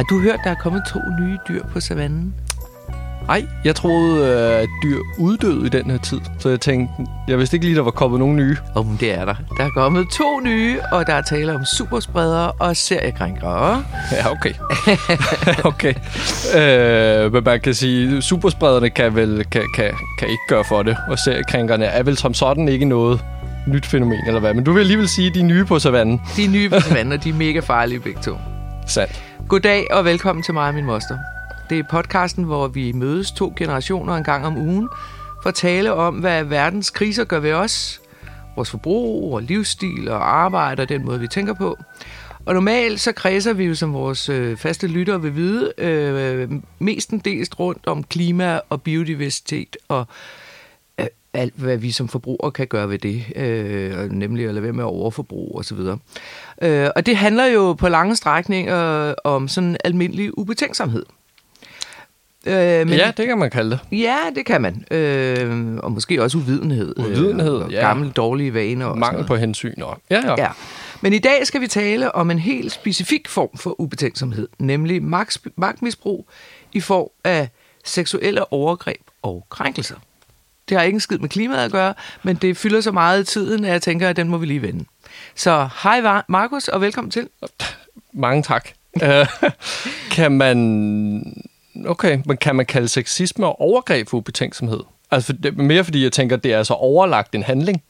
Har du hørt, der er kommet to nye dyr på savannen? Nej, jeg troede, at dyr uddøde i den her tid. Så jeg tænkte, jeg vidste ikke lige, der var kommet nogen nye. Om oh, det er der. Der er kommet to nye, og der er tale om superspredere og seriekrænkere. Ja, okay. okay. Øh, men man kan sige, supersprederne kan vel kan, kan, kan ikke gøre for det, og seriekrænkerne er vel som sådan ikke noget nyt fænomen, eller hvad? Men du vil alligevel sige, at de er nye på savannen. De er nye på savannen, og de er mega farlige begge to. Sandt. Goddag og velkommen til mig og min moster. Det er podcasten, hvor vi mødes to generationer en gang om ugen for at tale om, hvad verdens kriser gør ved os, vores forbrug og livsstil og arbejde og den måde, vi tænker på. Og normalt så kredser vi jo, som vores øh, faste lyttere vil vide, øh, mestendels rundt om klima og biodiversitet og øh, alt, hvad vi som forbrugere kan gøre ved det, øh, nemlig at lade være med at overforbruge osv. Øh, og det handler jo på lange strækninger om sådan almindelig ubetænksomhed. Øh, men, ja, det kan man kalde det. Ja, det kan man. Øh, og måske også uvidenhed. Uvidenhed, øh, og ja. Gamle dårlige vaner. Og Mangel på hensyn. Og, ja, ja. ja. Men i dag skal vi tale om en helt specifik form for ubetænksomhed, nemlig magtmisbrug i form af seksuelle overgreb og krænkelser. Det har ikke en skid med klimaet at gøre, men det fylder så meget i tiden, at jeg tænker, at den må vi lige vende. Så hej Markus, og velkommen til. Mange tak. Øh, kan man Okay, men kan man kalde sexisme og overgreb for ubetænksomhed? Altså for, mere fordi jeg tænker, at det er så overlagt en handling.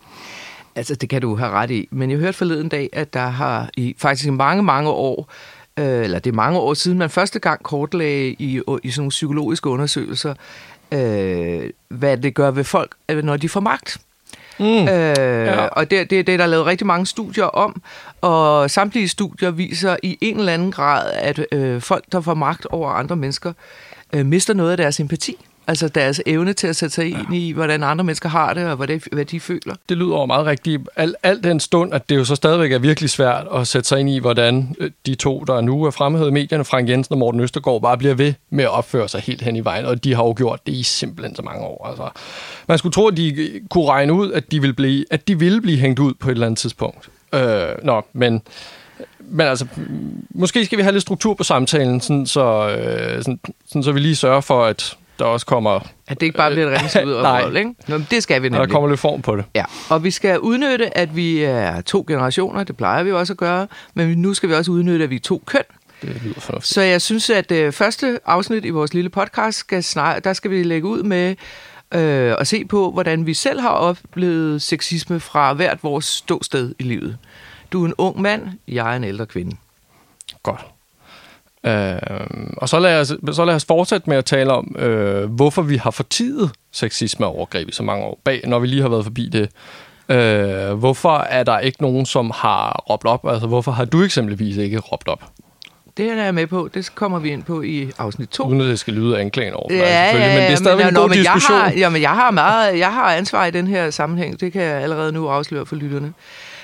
Altså, det kan du have ret i. Men jeg hørte forleden dag, at der har i faktisk i mange, mange år, øh, eller det er mange år siden, man første gang kortlagde i, i sådan nogle psykologiske undersøgelser, øh, hvad det gør ved folk, når de får magt. Mm. Øh, ja. Og det, det, det er der lavet rigtig mange studier om, og samtlige studier viser i en eller anden grad, at øh, folk, der får magt over andre mennesker, øh, mister noget af deres empati. Altså deres evne til at sætte sig ind i, hvordan andre mennesker har det, og hvad, det, hvad de føler. Det lyder over meget rigtigt. Al, al den stund, at det jo så stadigvæk er virkelig svært at sætte sig ind i, hvordan øh, de to, der nu er fremhævet i medierne, Frank Jensen og Morten Østergaard, bare bliver ved med at opføre sig helt hen i vejen. Og de har jo gjort det i simpelthen så mange år. Altså, man skulle tro, at de kunne regne ud, at de ville blive, at de ville blive hængt ud på et eller andet tidspunkt. Øh, nå, men men altså, måske skal vi have lidt struktur på samtalen, sådan, så, øh, sådan, sådan, så vi lige sørger for, at der også kommer... At det ikke bare bliver et rent ud og roll, ikke? Nå, men det skal vi nemlig. der kommer lidt form på det. Ja, og vi skal udnytte, at vi er to generationer, det plejer vi også at gøre, men nu skal vi også udnytte, at vi er to køn. Det lyder fornuftigt. Så jeg synes, at det første afsnit i vores lille podcast, skal snar- der skal vi lægge ud med øh, at se på, hvordan vi selv har oplevet sexisme fra hvert vores ståsted i livet. Du er en ung mand, jeg er en ældre kvinde. Godt. Øh, og så lad, os, så lad os fortsætte med at tale om, øh, hvorfor vi har fortidet sexisme og overgreb i så mange år bag, når vi lige har været forbi det. Øh, hvorfor er der ikke nogen, som har råbt op? Altså, hvorfor har du eksempelvis ikke råbt op? Det er jeg med på. Det kommer vi ind på i afsnit 2. Uden at det skal lyde anklagen over ja, selvfølgelig. Ja, men det er stadig men, en god men diskussion. Jeg har, jamen, jeg har, meget, jeg har ansvar i den her sammenhæng. Det kan jeg allerede nu afsløre for lytterne.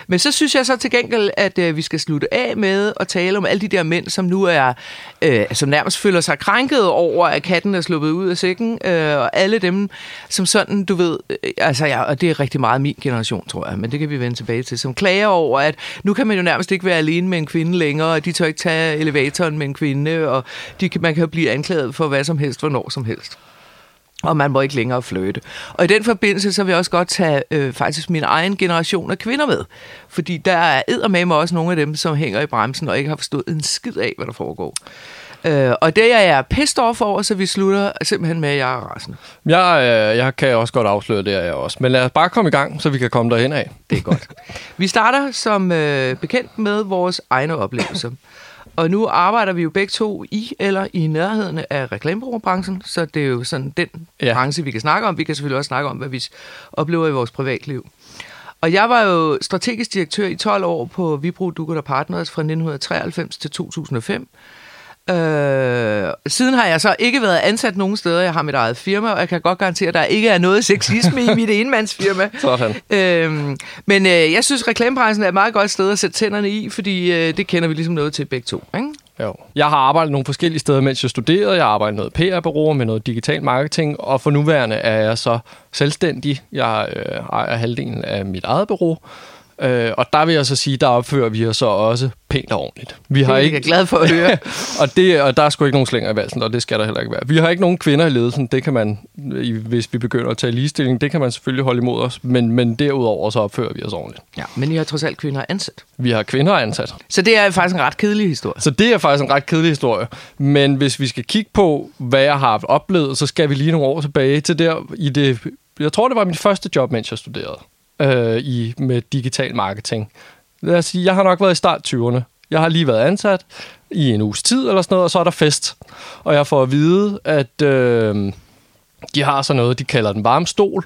Men så synes jeg så til gengæld, at øh, vi skal slutte af med at tale om alle de der mænd, som nu er, øh, som nærmest føler sig krænket over, at katten er sluppet ud af sækken, øh, og alle dem, som sådan, du ved, øh, altså ja, og det er rigtig meget min generation, tror jeg, men det kan vi vende tilbage til, som klager over, at nu kan man jo nærmest ikke være alene med en kvinde længere, og de tør ikke tage elevatoren med en kvinde, og de, man kan jo blive anklaget for hvad som helst, hvornår som helst. og man må ikke længere flytte. Og i den forbindelse, så vil jeg også godt tage øh, faktisk min egen generation af kvinder med. Fordi der er med mig også nogle af dem, som hænger i bremsen og ikke har forstået en skid af, hvad der foregår. Øh, og det er jeg pissed off over, så vi slutter simpelthen med, at jeg er rasende. Jeg, øh, jeg kan også godt afsløre det, er jeg også. Men lad os bare komme i gang, så vi kan komme derhen af. Det er godt. vi starter som øh, bekendt med vores egne oplevelser. Og nu arbejder vi jo begge to i eller i nærheden af reklamebureaubranchen, så det er jo sådan den ja. branche, vi kan snakke om. Vi kan selvfølgelig også snakke om, hvad vi oplever i vores privatliv. Og jeg var jo strategisk direktør i 12 år på Vibro Dukkert Partners fra 1993 til 2005. Øh, siden har jeg så ikke været ansat nogen steder. Jeg har mit eget firma, og jeg kan godt garantere, at der ikke er noget sexisme i mit enmandsfirma. Sådan. Øh, men øh, jeg synes, reklamebranchen er et meget godt sted at sætte tænderne i, fordi øh, det kender vi ligesom noget til begge to. Ikke? Jo. Jeg har arbejdet nogle forskellige steder, mens jeg studerede. Jeg har arbejdet noget PR-bureau med noget digital marketing, og for nuværende er jeg så selvstændig. Jeg øh, ejer halvdelen af mit eget bureau, Øh, og der vil jeg så sige, der opfører vi os så også pænt og ordentligt. Vi Det har er ikke, jeg glad for at høre. og, det, og der er sgu ikke nogen slænger i valsen, og det skal der heller ikke være. Vi har ikke nogen kvinder i ledelsen, det kan man, hvis vi begynder at tage ligestilling, det kan man selvfølgelig holde imod os, men, men derudover så opfører vi os ordentligt. Ja, men I har trods alt kvinder ansat. Vi har kvinder ansat. Så det er faktisk en ret kedelig historie. Så det er faktisk en ret kedelig historie. Men hvis vi skal kigge på, hvad jeg har oplevet, så skal vi lige nogle år tilbage til der i det... Jeg tror, det var mit første job, mens jeg studerede øh, i, med digital marketing. Lad os sige, jeg har nok været i start 20'erne. Jeg har lige været ansat i en uges tid eller sådan noget, og så er der fest. Og jeg får at vide, at øh, de har så noget, de kalder den varme stol,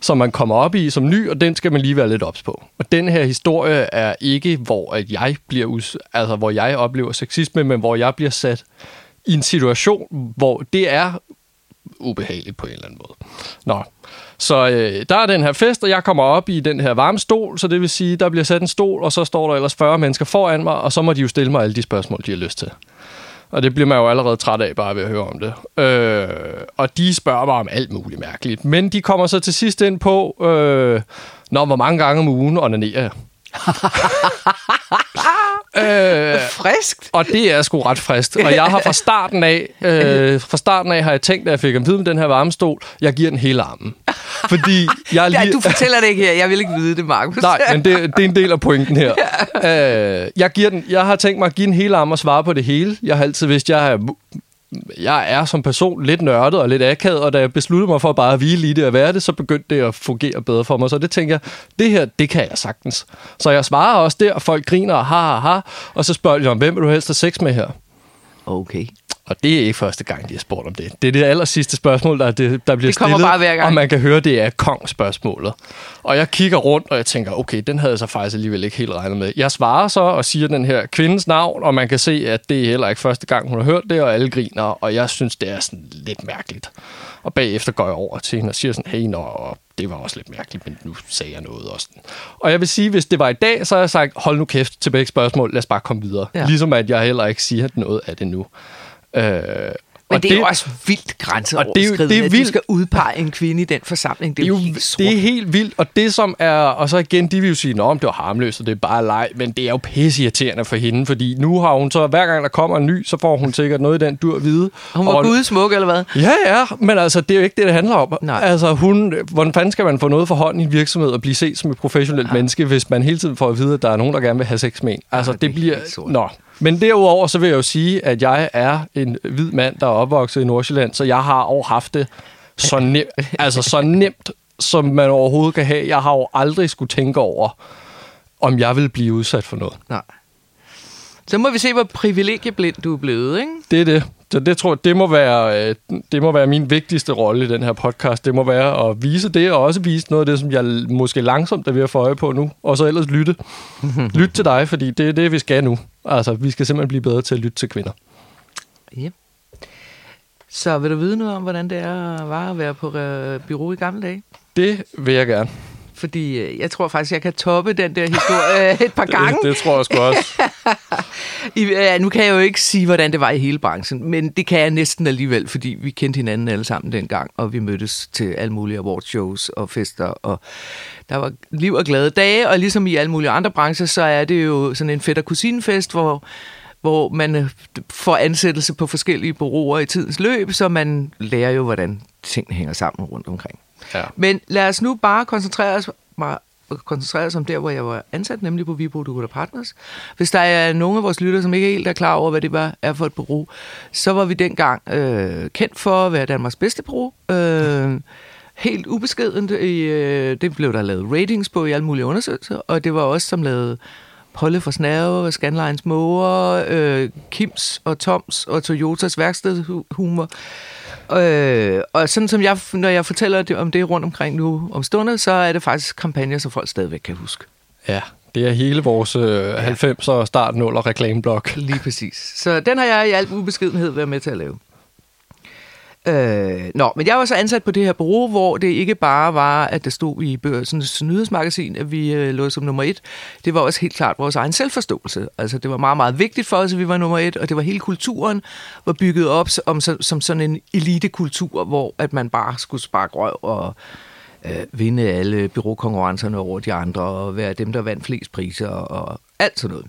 som man kommer op i som ny, og den skal man lige være lidt ops på. Og den her historie er ikke, hvor at jeg bliver us- altså hvor jeg oplever sexisme, men hvor jeg bliver sat i en situation, hvor det er ubehageligt på en eller anden måde. Nå, så øh, der er den her fest, og jeg kommer op i den her varme stol, så det vil sige, der bliver sat en stol, og så står der ellers 40 mennesker foran mig, og så må de jo stille mig alle de spørgsmål, de har lyst til. Og det bliver man jo allerede træt af bare ved at høre om det. Øh, og de spørger mig om alt muligt mærkeligt. Men de kommer så til sidst ind på, øh, når hvor mange gange om ugen onanerer jeg øh, Friskt. og det er sgu ret frist. Og jeg har fra starten af, øh, fra starten af har jeg tænkt, at jeg fik at vide med den her varmestol, jeg giver den hele armen. Fordi jeg Ja, lige... du fortæller det ikke her. Jeg vil ikke vide det, Markus. Nej, men det, det er en del af pointen her. Øh, jeg, giver den, jeg har tænkt mig at give den hele arm og svare på det hele. Jeg har altid vidst, at jeg er, jeg er som person lidt nørdet og lidt akavet, og da jeg besluttede mig for bare at hvile i det og være det, så begyndte det at fungere bedre for mig. Så det tænker jeg, det her, det kan jeg sagtens. Så jeg svarer også der, og folk griner og har, har, har, og så spørger de om, hvem vil du helst have sex med her? Okay. Og det er ikke første gang, de har spurgt om det. Det er det aller sidste spørgsmål, der, det, der bliver Det stillet, bare hver gang. og man kan høre, det er kong-spørgsmålet. Og jeg kigger rundt, og jeg tænker, okay, den havde jeg så faktisk alligevel ikke helt regnet med. Jeg svarer så og siger den her kvindes navn, og man kan se, at det er heller ikke første gang, hun har hørt det, og alle griner, og jeg synes, det er sådan lidt mærkeligt. Og bagefter går jeg over til hende og siger sådan, hey, nå, og det var også lidt mærkeligt, men nu sagde jeg noget også. Og jeg vil sige, hvis det var i dag, så har jeg sagt, hold nu kæft, tilbage spørgsmål, lad os bare komme videre. Ja. Ligesom at jeg heller ikke siger noget af det nu. Øh, Men og det er jo også vildt grænseoverskridende, Og det er det er at du vildt. skal udpege en kvinde i den forsamling. Det er, det er, jo, helt det er helt vildt, og det som er, og så igen, de vil jo sige, om det var harmløst, og det er bare leg, men det er jo pisseirriterende for hende, fordi nu har hun så, hver gang der kommer en ny, så får hun sikkert noget i den dur hvide. Hun var gudsmuk, eller hvad? Ja, ja, men altså, det er jo ikke det, det handler om. Nej. Altså, hun, hvordan fanden skal man få noget for hånden i en virksomhed og blive set som et professionelt ja. menneske, hvis man hele tiden får at vide, at der er nogen, der gerne vil have sex med en? Altså, Ja, det, det er bliver... Nå. Men derudover, så vil jeg jo sige, at jeg er en hvid mand, der er opvokset i Nordsjælland, så jeg har jo haft det så nemt, altså så nemt, som man overhovedet kan have. Jeg har jo aldrig skulle tænke over, om jeg vil blive udsat for noget. Nej. Så må vi se, hvor privilegieblind du er blevet, ikke? Det er det. Så det tror det må være, øh, det må være min vigtigste rolle i den her podcast. Det må være at vise det, og også vise noget af det, som jeg måske langsomt er ved at få øje på nu. Og så ellers lytte. Lyt til dig, fordi det er det, vi skal nu. Altså, vi skal simpelthen blive bedre til at lytte til kvinder. Ja. Så vil du vide noget om, hvordan det er, var at være på øh, bureau i gamle dage? Det vil jeg gerne. Fordi øh, jeg tror faktisk, jeg kan toppe den der historie et par gange. Det, det tror jeg sgu også. I, ja, nu kan jeg jo ikke sige, hvordan det var i hele branchen, men det kan jeg næsten alligevel, fordi vi kendte hinanden alle sammen dengang, og vi mødtes til alle mulige awardshows og fester, og der var liv og glade dage, og ligesom i alle mulige andre brancher, så er det jo sådan en fætter kusinefest, hvor hvor man øh, får ansættelse på forskellige bureauer i tidens løb, så man lærer jo, hvordan tingene hænger sammen rundt omkring. Ja. Men lad os nu bare koncentrere os, koncentrere os om der, hvor jeg var ansat, nemlig på Vibro Dugut Partners. Hvis der er nogen af vores lyttere, som ikke helt er klar over, hvad det var, er for et bureau, så var vi dengang øh, kendt for at være Danmarks bedste bureau. Øh, helt ubeskedent. I, øh, det blev der lavet ratings på i alle mulige undersøgelser, og det var også som lavede Polle for Snave, Scanlines Måger, øh, Kims og Toms og Toyotas værkstedshumor. Øh, og sådan som jeg, når jeg fortæller det, om det rundt omkring nu om stundet, så er det faktisk kampagner, som folk stadigvæk kan huske. ja, det er hele vores øh, 90'er og start 0 reklameblok. Lige præcis. Så den har jeg i al ubeskedenhed været med til at lave. Øh, nå, men jeg var så ansat på det her bureau, hvor det ikke bare var, at der stod i børsens nyhedsmagasin, at vi øh, lå som nummer et. Det var også helt klart vores egen selvforståelse. Altså, det var meget, meget vigtigt for os, at vi var nummer et, og det var hele kulturen var bygget op som, som, som sådan en elitekultur, hvor at man bare skulle sparke røv og øh, vinde alle byråkonkurrencerne over de andre, og være dem, der vandt flest priser, og alt sådan noget.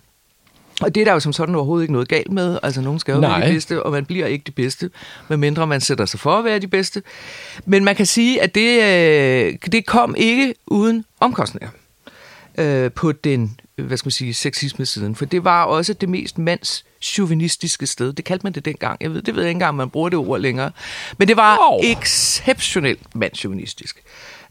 Og det er der jo som sådan overhovedet ikke noget galt med. Altså, nogen skal jo Nej. være de bedste, og man bliver ikke de bedste, medmindre man sætter sig for at være de bedste. Men man kan sige, at det, øh, det kom ikke uden omkostninger øh, på den, hvad skal man sige, sexisme-siden. For det var også det mest mands chauvinistiske sted. Det kaldte man det dengang. Jeg ved, det ved jeg ikke engang, man bruger det ord længere. Men det var Wow. exceptionelt mandschauvinistisk.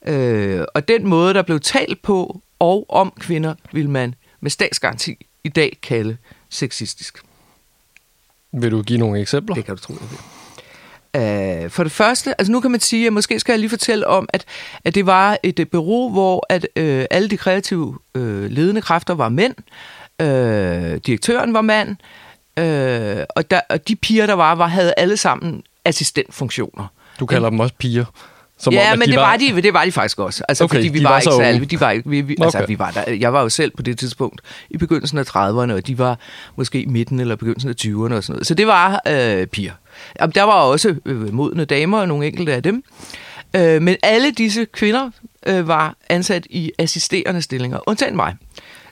Øh, og den måde, der blev talt på og om kvinder, vil man med statsgaranti i dag kalde sexistisk. Vil du give nogle eksempler? Det kan du tro, jeg vil. Uh, for det første, altså nu kan man sige, at måske skal jeg lige fortælle om, at, at det var et uh, bureau, hvor at uh, alle de kreative uh, ledende kræfter var mænd, uh, direktøren var mand, uh, og, der, og de piger, der var, var, havde alle sammen assistentfunktioner. Du kalder dem også piger. Som ja, om, men de det var, var de, det var de faktisk også. Altså, Okay, fordi vi de var, var ikke så særlig, de var, ikke- vi, vi, altså, Okay. vi var der, jeg var jo selv på det tidspunkt i begyndelsen af 30'erne, og de var måske i midten eller begyndelsen af 20'erne og sådan noget. Så det var øh, piger. Jamen, der var også øh, modne damer, og nogle enkelte af dem. Øh, men alle disse kvinder øh, var ansat i assisterende stillinger, undtagen mig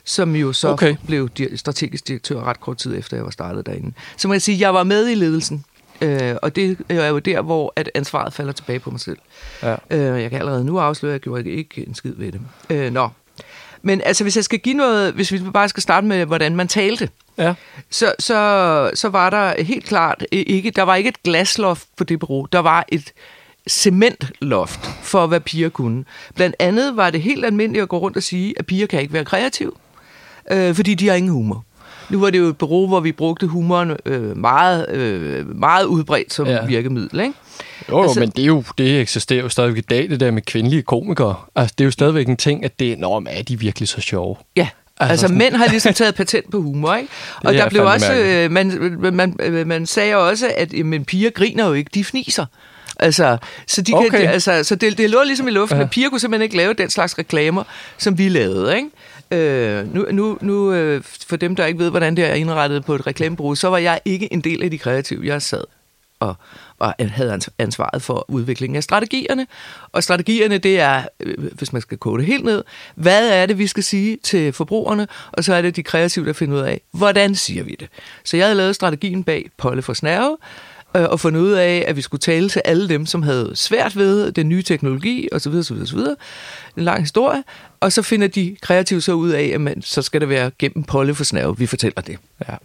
som jo så Okay. blev strategisk direktør ret kort tid efter, jeg var startet derinde. Så må jeg sige, at jeg var med i ledelsen, øh, og det er jo der, hvor at ansvaret falder tilbage på mig selv. Ja. Øh, jeg kan allerede nu afsløre, at jeg gjorde ikke en skid ved det. Øh, nå. Men altså, hvis jeg skal give noget, hvis vi bare skal starte med, hvordan man talte, Ja. så, så, så var der helt klart ikke, der var ikke et glasloft på det bureau. Der var et cementloft for, hvad piger kunne. Blandt andet var det helt almindeligt at gå rundt og sige, at piger kan ikke være kreative, øh, fordi de har ingen humor. Nu var det jo et bureau, hvor vi brugte humoren øh, meget, øh, meget udbredt som Ja. virkemiddel, ikke? Jo, Altså- men det, er jo, det eksisterer jo stadigvæk i dag, det der med kvindelige komikere. Altså, det er jo stadigvæk en ting, at det Nå, men er de virkelig så sjove? Ja, Altså altså, sådan- mænd har ligesom taget patent på humor, ikke? Og der er blev også, øh, man, man, man, man sagde også, at jamen, piger griner jo ikke, de fniser. Altså, så, de Okay. kan, altså, så det, det lå ligesom i luften, ja. at piger kunne simpelthen ikke lave den slags reklamer, som vi lavede, ikke? Øh, nu, nu, nu øh, for dem, der ikke ved, hvordan det er indrettet på et reklamebureau, så var jeg ikke en del af de kreative. Jeg sad og, og havde ansvaret for udviklingen af strategierne. Og strategierne, det er, øh, hvis man skal kode det helt ned, hvad er det, vi skal sige til forbrugerne, og så er det de kreative, der finder ud af, hvordan siger vi det. Så jeg havde lavet strategien bag Polle for Snærve, øh, og fundet ud af, at vi skulle tale til alle dem, som havde svært ved den nye teknologi, osv. osv., osv. En lang historie. Og så finder de kreative så ud af, at man, så skal det være gennem Polle for Snærve, vi fortæller det. Ja.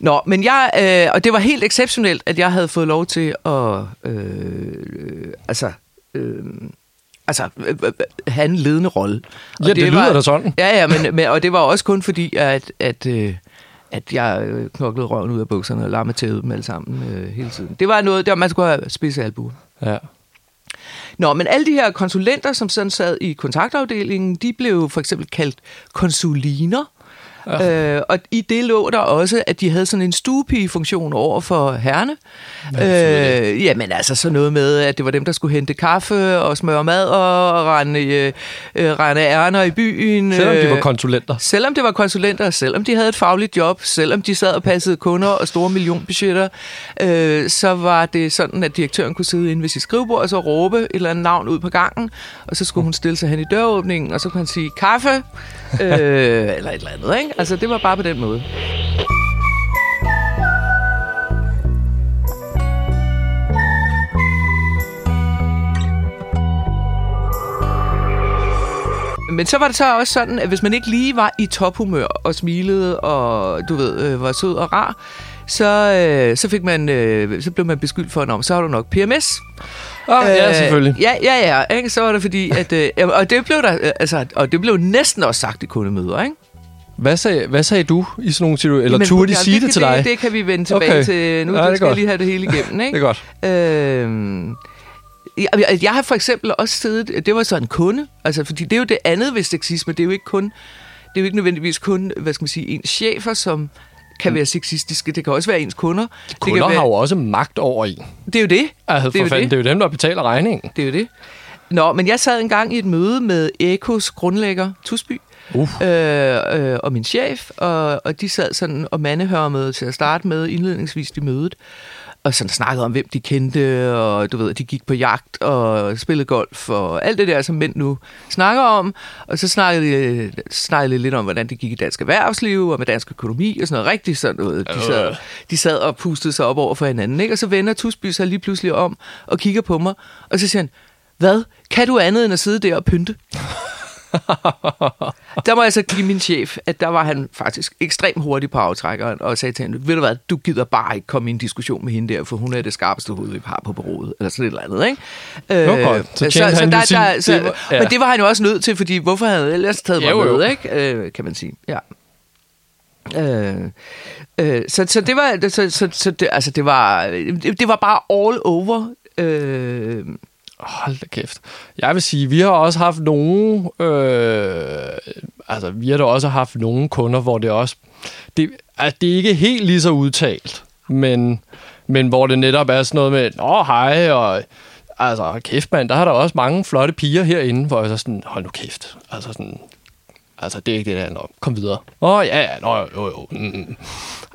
Nå, men jeg, øh, og det var helt exceptionelt, at jeg havde fået lov til at, øh, øh, altså, øh, altså, øh, øh, have en ledende rolle. Ja, det lyder da sådan. Ja, ja, men, men, og det var også kun fordi, at, at, øh, at jeg øh, knoklede røven ud af bukserne og lammetævede dem alle sammen øh, hele tiden. Det var noget, der man skulle have spidse albuer. Ja. Nå, men alle de her konsulenter, som sådan sad i kontaktafdelingen, de blev for eksempel kaldt konsuliner. Ja. Øh, og i det lå der også, at de havde sådan en stuepigefunktion over for herrene. Øh, jamen altså sådan noget med, at det var dem, der skulle hente kaffe og smøre mad og rende, øh, øh, rende ærner i byen. Selvom de var øh, konsulenter. Selvom det var konsulenter, selvom de havde et fagligt job, selvom de sad og passede kunder og store millionbudgetter, øh, så var det sådan, at direktøren kunne sidde inde ved sit skrivebord og så råbe et eller andet navn ud på gangen, og så skulle hun stille sig hen i døråbningen, og så kunne han sige kaffe, øh, eller et eller andet. Ikke? Altså, det var bare på den måde. Men så var det så også sådan, at hvis man ikke lige var i tophumør og smilede og du ved, øh, var sød og rar, så, øh, så, fik man, øh, så blev man beskyldt for, at så har du nok PMS. Ah, ja, selvfølgelig. Ja, ja, ja. Ikke? Så var det fordi, at... Øh, og det blev der, øh, altså, og det blev næsten også sagt i kundemøder, ikke? Hvad sagde, hvad sagde du i sådan nogle situationer? Eller Men, turde de sige det, det til dig? Det, det kan vi vende tilbage Okay. til. Nu Ja, det skal godt. lige have det hele igennem, ikke? Det er godt. Øhm, jeg, jeg- har for eksempel også siddet, det var så en kunde, altså fordi det er jo det andet ved sexisme, det er jo ikke kun, det er jo ikke nødvendigvis kun, hvad skal man sige, ens chefer, som kan være sexistiske, det kan også være ens kunder. det, Kunder kan være, har jo også magt over en. det er jo det. Altså, det er for jo fanden, det. det er jo dem, der betaler regningen. Det er jo det. Nå, men jeg sad engang i et møde med Ekos grundlægger, Tusby, Uh. øh, øh, og min chef, og, og de sad sådan og mandehørmede til at starte med indledningsvis i mødet. og sådan snakkede om, hvem de kendte, og du ved, de gik på jagt og spillede golf, og alt det der, som mænd nu snakker om. Og så snakkede de, snakkede de lidt om, hvordan det gik i dansk erhvervsliv, og med dansk økonomi, og sådan noget rigtig sådan noget. De sad, de sad og pustede sig op over for hinanden, ikke? Og så vender Tusby sig lige pludselig om og kigger på mig, og så siger han, hvad? Kan du andet end at sidde der og pynte? der må jeg så give min chef, at der var han faktisk ekstremt hurtig på aftrækkeren, og sagde til hende, ved du hvad, du gider bare ikke komme i en diskussion med hende der, for hun er det skarpeste hoved, vi har på bureauet, eller sådan et eller andet, ikke? Nå, godt. Så så, så, han der, jo sin- der, så, det var- ja. Men det var han jo også nødt til, fordi hvorfor havde han ellers taget mig Jo, jo. med, ikke? Øh, kan man sige, ja. Øh, øh, så, så det var så, så, så det, altså det var det, det var bare all over øh, Hold da kæft. Jeg vil sige, vi har også haft nogle, øh, altså vi har da også haft nogle kunder, hvor det også, det, altså, det er ikke helt lige så udtalt, men, men hvor det netop er sådan noget med, åh, hej, og altså kæft mand, der har der også mange flotte piger herinde, hvor jeg så sådan, hold nu kæft, altså sådan, altså det er ikke det, der handler om, kom videre. Åh ja, ja, nå jo, jo, jo. Mm.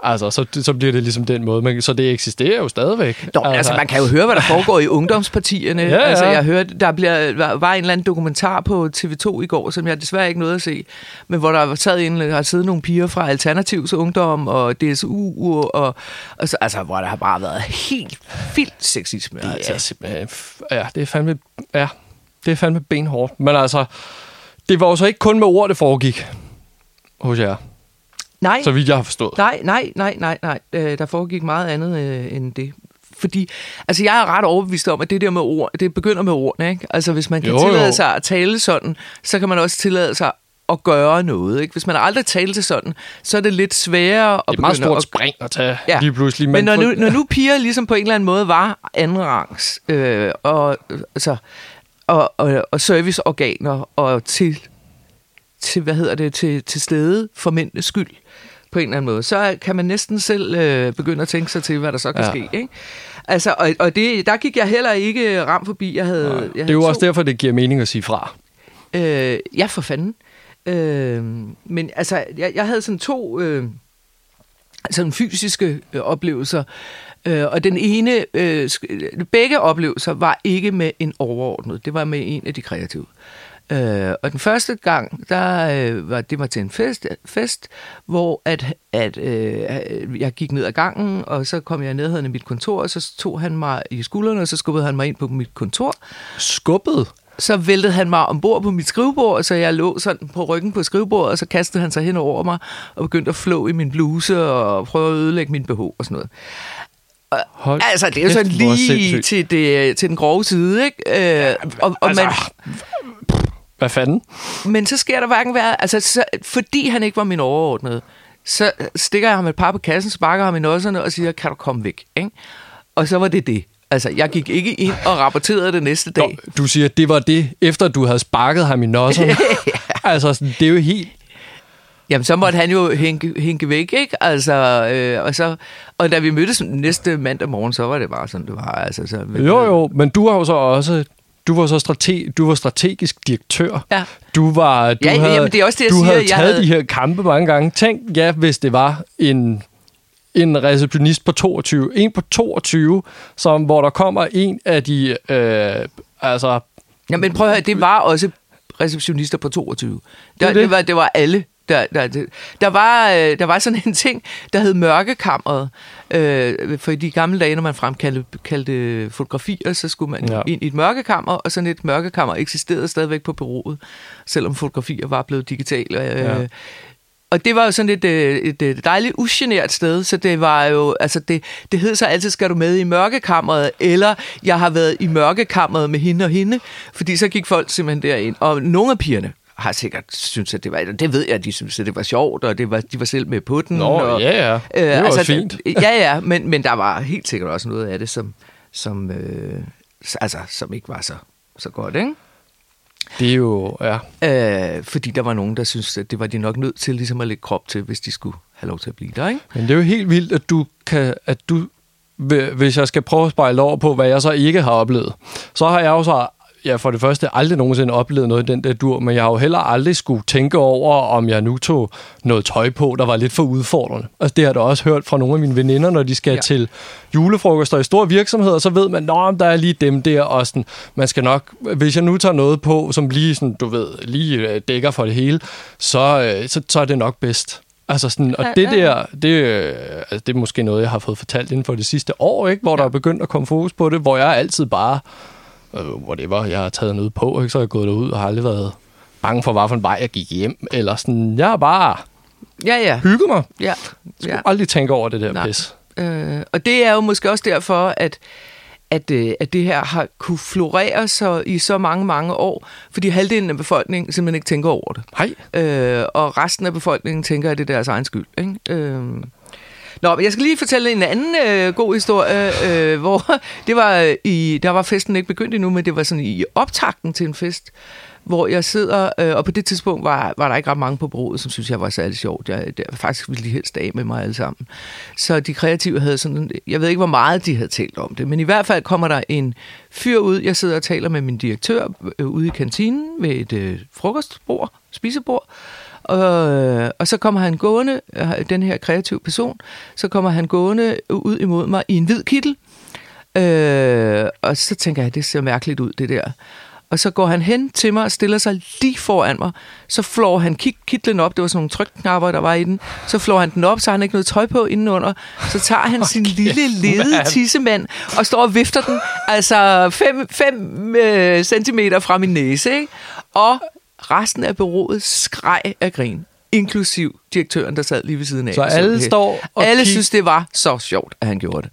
Altså, så, så bliver det ligesom den måde, men, så det eksisterer jo stadigvæk. Nå, altså, altså man kan jo høre, hvad der foregår i ungdomspartierne. Ja, ja. Altså, jeg hørte, der bliver, var, en eller anden dokumentar på TV2 i går, som jeg desværre ikke nåede at se, men hvor der var taget en, der har siddet nogle piger fra Alternativs Ungdom og DSU, og, og så, altså, hvor der har bare været helt vildt sexisme. Det altså. er simpelthen... Ja, det er fandme... Ja, det er fandme benhårdt. Men altså, det var jo så ikke kun med ord, det foregik hos jer, Nej, så vidt jeg har forstået. nej, nej, nej, nej, nej. Øh, der foregik meget andet øh, end det. Fordi, altså jeg er ret overbevist om, at det der med ord, det begynder med ordene, ikke? Altså hvis man kan Jo, tillade jo. sig at tale sådan, så kan man også tillade sig at gøre noget, ikke? Hvis man aldrig talt til sådan, så er det lidt sværere at Det er et meget stort at spring at tage Ja. lige pludselig. Men når nu, når nu piger ligesom på en eller anden måde var andenrangs øh, og, øh, altså, og, og, og serviceorganer og til, til, hvad hedder det, til, til stede for mændenes skyld på en eller anden måde, så kan man næsten selv øh, begynde at tænke sig til, hvad der så kan ja. Ske. Ikke? Altså, og, og det, der gik jeg heller ikke ram forbi. Jeg havde, jeg det er jo to- også derfor, det giver mening at sige fra. Øh, ja, for fanden. Øh, men altså, jeg, jeg havde sådan to øh, sådan fysiske øh, oplevelser, øh, og den ene, øh, begge oplevelser var ikke med en overordnet, det var med en af de kreative. Øh, og den første gang, der øh, var det var til en fest, fest hvor at, at øh, jeg gik ned ad gangen, og så kom jeg ned i mit kontor, og så tog han mig i skuldrene, og så skubbede han mig ind på mit kontor, Skubbet? Så væltede han mig ombord på mit skrivebord, så jeg lå sådan på ryggen på skrivebordet, og så kastede han sig hen over mig og begyndte at flå i min bluse og prøve at ødelægge min BH og sådan noget. Hold Altså, det er jo sådan lige til, det, til den grove side, ikke? Øh, og, og altså, man, Hvad fanden? men så sker der hverken være, altså så, fordi han ikke var min overordnede, så stikker jeg ham et par på kassen, sparker ham i nosserne og siger, kan du komme væk? Ikke? Og så var det det. Altså, jeg gik ikke ind og rapporterede det næste Nå, dag. du siger, det var det, efter du havde sparket ham i nosserne. Altså, sådan, det er jo helt... Jamen, så måtte han jo hænke, hænke væk, ikke? Altså, øh, og, så, og da vi mødtes næste mandag morgen, så var det bare sådan, det var. Altså, så, Jo, jo, men du har jo så også... Du var så strate, du var strategisk direktør. Ja. Du var, du Ja, havde, jamen, det er også det, jeg du siger, havde jeg taget havde- de her kampe mange gange. Tænk, ja, hvis det var en, en receptionist på 22, en på 22, som, hvor der kommer en af de, øh, altså, Jamen, prøv at høre, det var også receptionister på 22. Der, Det det, det. var, det var alle. Der, der, der, der, var, øh, der var sådan en ting, der hed mørkekammeret. Øh, for i de gamle dage, når man fremkaldte kaldte fotografier, så skulle man. Ja. ind i et mørkekammer, og sådan et mørkekammer eksisterede stadigvæk på bureauet, selvom fotografier var blevet digitale. Øh, Ja. Og det var jo sådan et, øh, et, et dejligt ugenert sted, så det var jo, altså det, det hed så altid, skal du med i mørkekammeret, eller jeg har været i mørkekammeret med hende og hende, fordi så gik folk simpelthen derind. Og nogle af pigerne har sikkert synes at det var, det ved jeg, de synes, at det var sjovt, og det var, de var selv med på den. Nå, og, ja, ja. Det var også fint. Ja, ja, men, men der var helt sikkert også noget af det, som, som, øh, altså, som ikke var så, så godt, ikke? Det er jo, ja. Øh, fordi der var nogen, der synes at det var de nok nødt til ligesom at lægge krop til, hvis de skulle have lov til at blive der, ikke? Men det er jo helt vildt, at du kan, at du, hvis jeg skal prøve at spejle over på, hvad jeg så ikke har oplevet, så har jeg jo så ja, for det første aldrig nogensinde oplevet noget i den der dur, men jeg har jo heller aldrig skulle tænke over, om jeg nu tog noget tøj på, der var lidt for udfordrende. Altså det har jeg da også hørt fra nogle af mine veninder, når de skal ja. til julefrokoster i store virksomheder, så ved man, at der er lige dem der, og sådan, man skal nok, hvis jeg nu tager noget på, som lige sådan, du ved, lige øh, dækker for det hele, så, øh, så, så er det nok bedst. Altså sådan, og det der, det, øh, altså det er måske noget, jeg har fået fortalt inden for det sidste år, ikke? hvor ja. der er begyndt at komme fokus på det, hvor jeg altid bare, øh, whatever, jeg har taget noget på, ikke? så er jeg gået derud og har aldrig været bange for, hvilken vej jeg gik hjem, eller sådan, jeg har bare ja, ja. hygget mig. Ja. Jeg ja. aldrig tænke over det der Nej. pis. Øh, og det er jo måske også derfor, at at, øh, at det her har kunne florere så i så mange, mange år, fordi halvdelen af befolkningen simpelthen ikke tænker over det. Hej. Øh, og resten af befolkningen tænker, at det er deres egen skyld. Ikke? Øh, Nå, men jeg skal lige fortælle en anden øh, god historie, øh, hvor det var øh, i, der var festen ikke begyndt endnu, men det var sådan i optakten til en fest, hvor jeg sidder, øh, og på det tidspunkt var, var der ikke ret mange på broet, som synes jeg var særlig sjovt. Jeg, jeg faktisk ville de helst af med mig alle sammen. Så de kreative havde sådan, jeg ved ikke, hvor meget de havde talt om det, men i hvert fald kommer der en fyr ud. Jeg sidder og taler med min direktør øh, ude i kantinen ved et øh, frokostbord, spisebord, øh, og så kommer han gående, øh, den her kreative person, så kommer han gående ud imod mig i en hvid kittel, øh, og så tænker jeg, det ser mærkeligt ud, det der. Og så går han hen til mig og stiller sig lige foran mig. Så flår han kitlen op. Det var sådan nogle trykknapper, der var i den. Så flår han den op, så har han ikke noget tøj på indenunder. Så tager han okay, sin lille lede tissemand og står og vifter den altså 5 øh, centimeter fra min næse. Ikke? Og resten af bureauet skreg af grin inklusiv direktøren, der sad lige ved siden af. Så alle står og Alle kig... synes, det var så sjovt, at han gjorde det.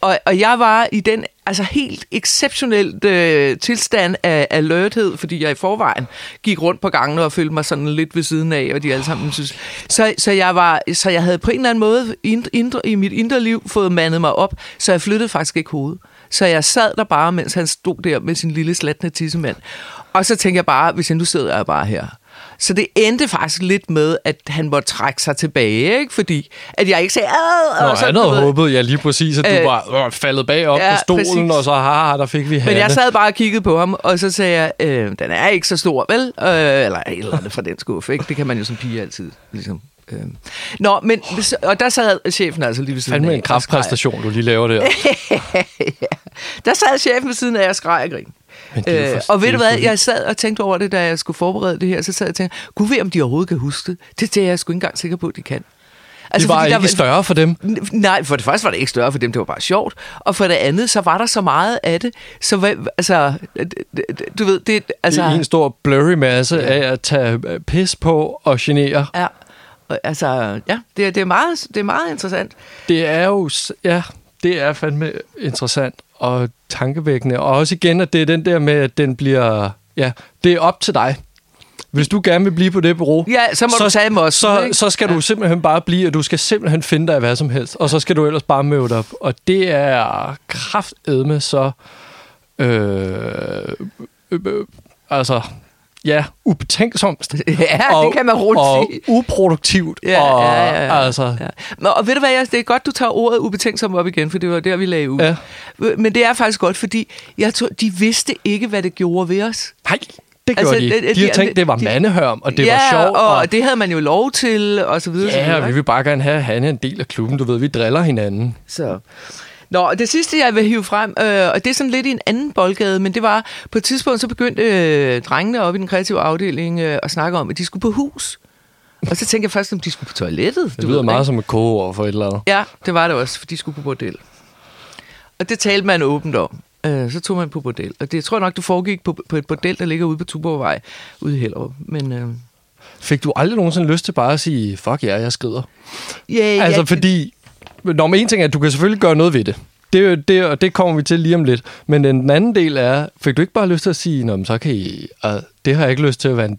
Og, og jeg var i den altså helt exceptionelt øh, tilstand af alerthed, fordi jeg i forvejen gik rundt på gangen og følte mig sådan lidt ved siden af, og de alle sammen synes. Så, så, jeg, var, så jeg havde på en eller anden måde indre, i mit indre liv fået mandet mig op, så jeg flyttede faktisk ikke hovedet. Så jeg sad der bare, mens han stod der med sin lille slatne tissemand. Og så tænkte jeg bare, hvis jeg nu sidder jeg bare her så det endte faktisk lidt med, at han måtte trække sig tilbage, ikke? fordi at jeg ikke sagde... Nå, og så, han havde håbet, ja lige præcis, at du øh, var øh, faldet bag op ja, på stolen, præcis. og så har der fik vi Hanne. Men jeg sad bare og kiggede på ham, og så sagde jeg, øh, den er ikke så stor, vel? Øh, eller et eller andet fra den skuffe, ikke? Det kan man jo som pige altid ligesom Øh. Nå, men, og der sad chefen altså lige ved siden af. en kraftpræstation, du lige laver der. ja. Der sad chefen ved siden af og skreg og grin. Øh, og ved du hvad, jeg sad og tænkte over det, da jeg skulle forberede det her, så sad jeg og tænkte, gud ved, om de overhovedet kan huske det. Det er jeg sgu ikke engang sikker på, at de kan. Altså, det var ikke der, større for dem? Nej, for det første var det ikke større for dem, det var bare sjovt. Og for det andet, så var der så meget af det. Så hvad, altså, du ved, det... Altså, det er en stor blurry masse ja. af at tage øh, pis på og genere. Ja, altså, ja, det, det, er meget, det er meget interessant. Det er jo, ja, det er fandme interessant og tankevækkende. Og også igen, at det er den der med, at den bliver... Ja, det er op til dig. Hvis du gerne vil blive på det bureau, ja, så må så, du tage med os. Så, så skal ja. du simpelthen bare blive, og du skal simpelthen finde dig hvad som helst. Og så skal du ellers bare møde op. Og det er kraftedme så... Øh, øh, øh, altså, ja, ubetænksomt. Ja, og, det kan man roligt og sige. Og uproduktivt. Ja, og, ja, ja, ja. Altså. Ja. Men, og ved du hvad, det er godt, du tager ordet ubetænksom op igen, for det var der, vi lagde ud. Ja. Men det er faktisk godt, fordi jeg tror, de vidste ikke, hvad det gjorde ved os. Nej. Det gjorde altså, de. De, de har tænkt, det var de, mandehørm, og det ja, var sjovt. Og, og det havde man jo lov til, og så videre. Ja, så videre, vi vil bare gerne have han en del af klubben. Du ved, vi driller hinanden. Så. Nå, det sidste, jeg vil hive frem, øh, og det er sådan lidt i en anden boldgade, men det var, på et tidspunkt, så begyndte øh, drengene op i den kreative afdeling øh, at snakke om, at de skulle på hus. Og så tænkte jeg først, om de skulle på toilettet. Det lyder ved, meget ikke? som et kogeord for et eller andet. Ja, det var det også, for de skulle på bordel. Og det talte man åbent om. Øh, så tog man på bordel. Og det tror jeg nok, det foregik på, på et bordel, der ligger ude på Tuborgvej, ude i Hellerup. Men... Øh, Fik du aldrig nogensinde lyst til bare at sige, fuck ja, yeah, jeg skrider? Ja, yeah, Altså ja, fordi, når man en ting er, at du kan selvfølgelig gøre noget ved det. Det, det, og det kommer vi til lige om lidt. Men den anden del er, fik du ikke bare lyst til at sige, Nå, så kan I, uh, det har jeg ikke lyst til at være en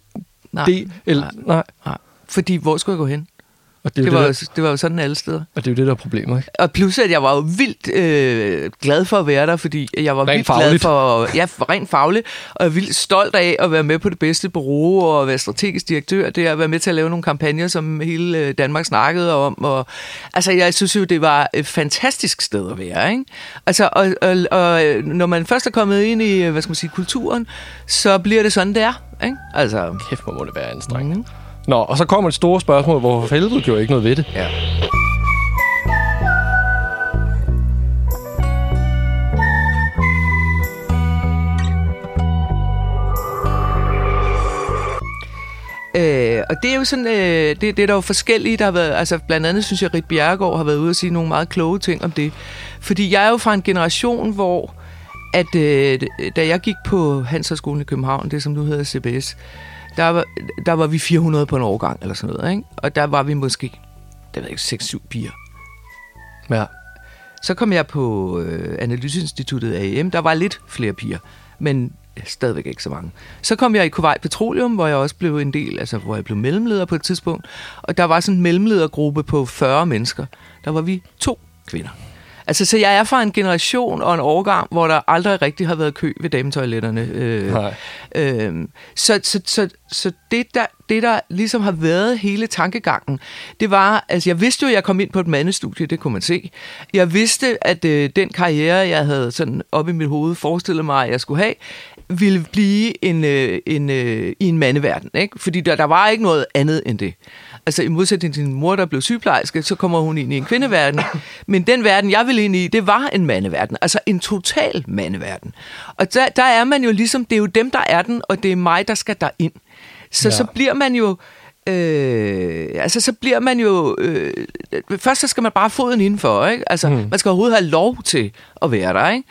nej, del? Eller, nej, nej. nej. Fordi hvor skulle jeg gå hen? Og det, Det var, det, jo, det var jo sådan alle steder. der, og det er jo det, der er problemet, ikke? Og plus, at jeg var jo vildt øh, glad for at være der, fordi jeg var Rent vildt glad fagligt. for, ja, rent fagligt, og jeg er vildt stolt af at være med på det bedste bureau, og være strategisk direktør, det er at være med til at lave nogle kampagner, som hele øh, Danmark snakkede om, og altså, jeg synes jo, det var et fantastisk sted at være, ikke? Altså, og, og, og øh, når man først er kommet ind i, øh, hvad skal man sige, kulturen, så bliver det sådan, det er, ikke? Altså, Kæft, hvor må det være anstrengende. Mm. Nå, og så kommer et stort spørgsmål, hvor for helvede gjorde jeg ikke noget ved det. ja. Øh, og det er jo sådan, øh, det, det er der jo forskellige, der har været, altså blandt andet synes jeg, at Rit Bjerregaard har været ude og sige nogle meget kloge ting om det. Fordi jeg er jo fra en generation, hvor at øh, da jeg gik på Handelshøjskolen i København, det som nu hedder CBS, der var, der var vi 400 på en årgang eller sådan noget, ikke? Og der var vi måske, det ved ikke, 6-7 piger. Ja. Så kom jeg på øh, Analyseinstituttet AM. Der var lidt flere piger, men stadigvæk ikke så mange. Så kom jeg i Kuwait Petroleum, hvor jeg også blev en del, altså hvor jeg blev mellemleder på et tidspunkt. Og der var sådan en mellemledergruppe på 40 mennesker. Der var vi to kvinder. Altså, så jeg er fra en generation og en årgang, hvor der aldrig rigtig har været kø ved dametoiletterne. Øh, Nej. Øhm, så så, så, så det, der, det, der ligesom har været hele tankegangen, det var, altså jeg vidste jo, at jeg kom ind på et mandestudie, det kunne man se. Jeg vidste, at øh, den karriere, jeg havde sådan op i mit hoved forestillet mig, at jeg skulle have, ville blive en, øh, en, øh, i en mandeverden. Ikke? Fordi der, der var ikke noget andet end det. Altså i modsætning til din mor, der blev sygeplejerske, så kommer hun ind i en kvindeverden. Men den verden, jeg ville ind i, det var en mandeverden. Altså en total mandeverden. Og der, der er man jo ligesom, det er jo dem, der er den, og det er mig, der skal derind. Så, Ja. så bliver man jo... Øh, altså, så bliver man jo... Øh, først så skal man bare have foden indenfor, ikke? Altså, mm. man skal overhovedet have lov til at være der, ikke?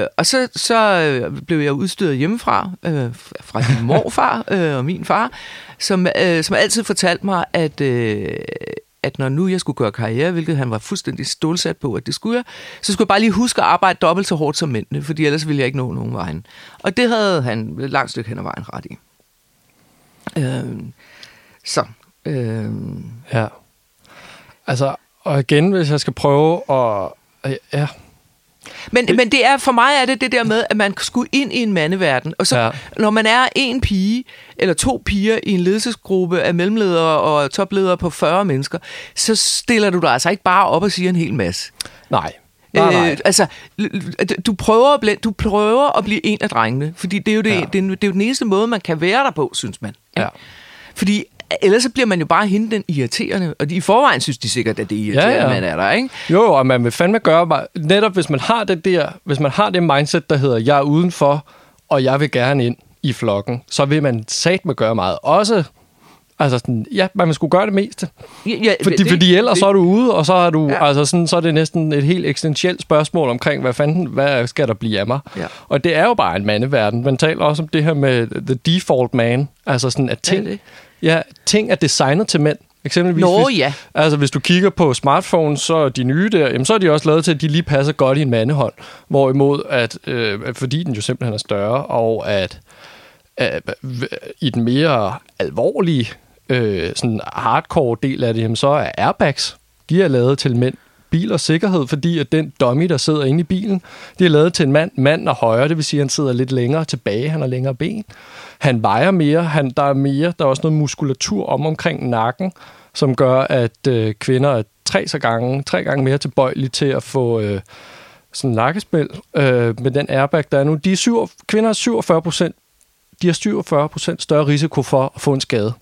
Øh, og så, så øh, blev jeg udstyret hjemmefra, øh, fra min morfar øh, og min far, som, øh, som altid fortalte mig, at, øh, at når nu jeg skulle gøre karriere, hvilket han var fuldstændig stålsat på, at det skulle jeg, så skulle jeg bare lige huske at arbejde dobbelt så hårdt som mændene, fordi ellers ville jeg ikke nå nogen vejen. Og det havde han et langt stykke hen ad vejen ret i. Øh, så... Øh, Ja. Altså, og igen, hvis jeg skal prøve at... Ja, men, men det er, for mig er det det der med, at man skulle ind i en mandeverden. Og så, Ja. når man er en pige, eller to piger i en ledelsesgruppe af mellemledere og topledere på 40 mennesker, så stiller du dig altså ikke bare op og siger en hel masse. nej. Nej, nej. Øh, altså, du prøver, at bl- du prøver at blive en af drengene, fordi det er, jo det, Ja. det, det er jo den eneste måde, man kan være der på, synes man. Ja. Fordi ellers så bliver man jo bare hende den irriterende, og de i forvejen synes de sikkert, at det er irriterende, Ja, ja, ja. ja. man er der, ikke? Jo, og man vil fandme gøre, bare- netop hvis man har det der, hvis man har det mindset, der hedder, jeg er udenfor, og jeg vil gerne ind i flokken, så vil man satme gøre meget. Også, altså sådan, ja, man vil skulle gøre det meste. Ja, ja, Fordi, det- fordi ellers det- så er du ude, og så er du, ja. Ja. altså sådan, så er det næsten et helt eksistentielt spørgsmål omkring, hvad fanden, hvad skal der blive af mig? Ja. Og det er jo bare en mandeverden. Man taler også om det her med the default man, altså sådan, at ting, det? Ja, ting er designet til mænd. Eksempelvis, Nå, hvis, ja. Altså, hvis du kigger på smartphones, så de nye der, jamen, så er de også lavet til, at de lige passer godt i en mandehånd. Hvorimod, at, øh, fordi den jo simpelthen er større, og at øh, i den mere alvorlige, øh, sådan hardcore del af det, jamen, så er airbags, de er lavet til mænd. Bilers sikkerhed, fordi at den dummy, der sidder inde i bilen, det er lavet til en mand. Manden er højere, det vil sige, at han sidder lidt længere tilbage, han har længere ben. Han vejer mere, han, der er mere, der er også noget muskulatur om omkring nakken, som gør, at øh, kvinder er tre, så gange, tre gange mere tilbøjelige til at få øh, sådan en nakkespil øh, med den airbag, der er nu. De er syv, kvinder er 47 procent, de har 47 procent større risiko for at få en skade.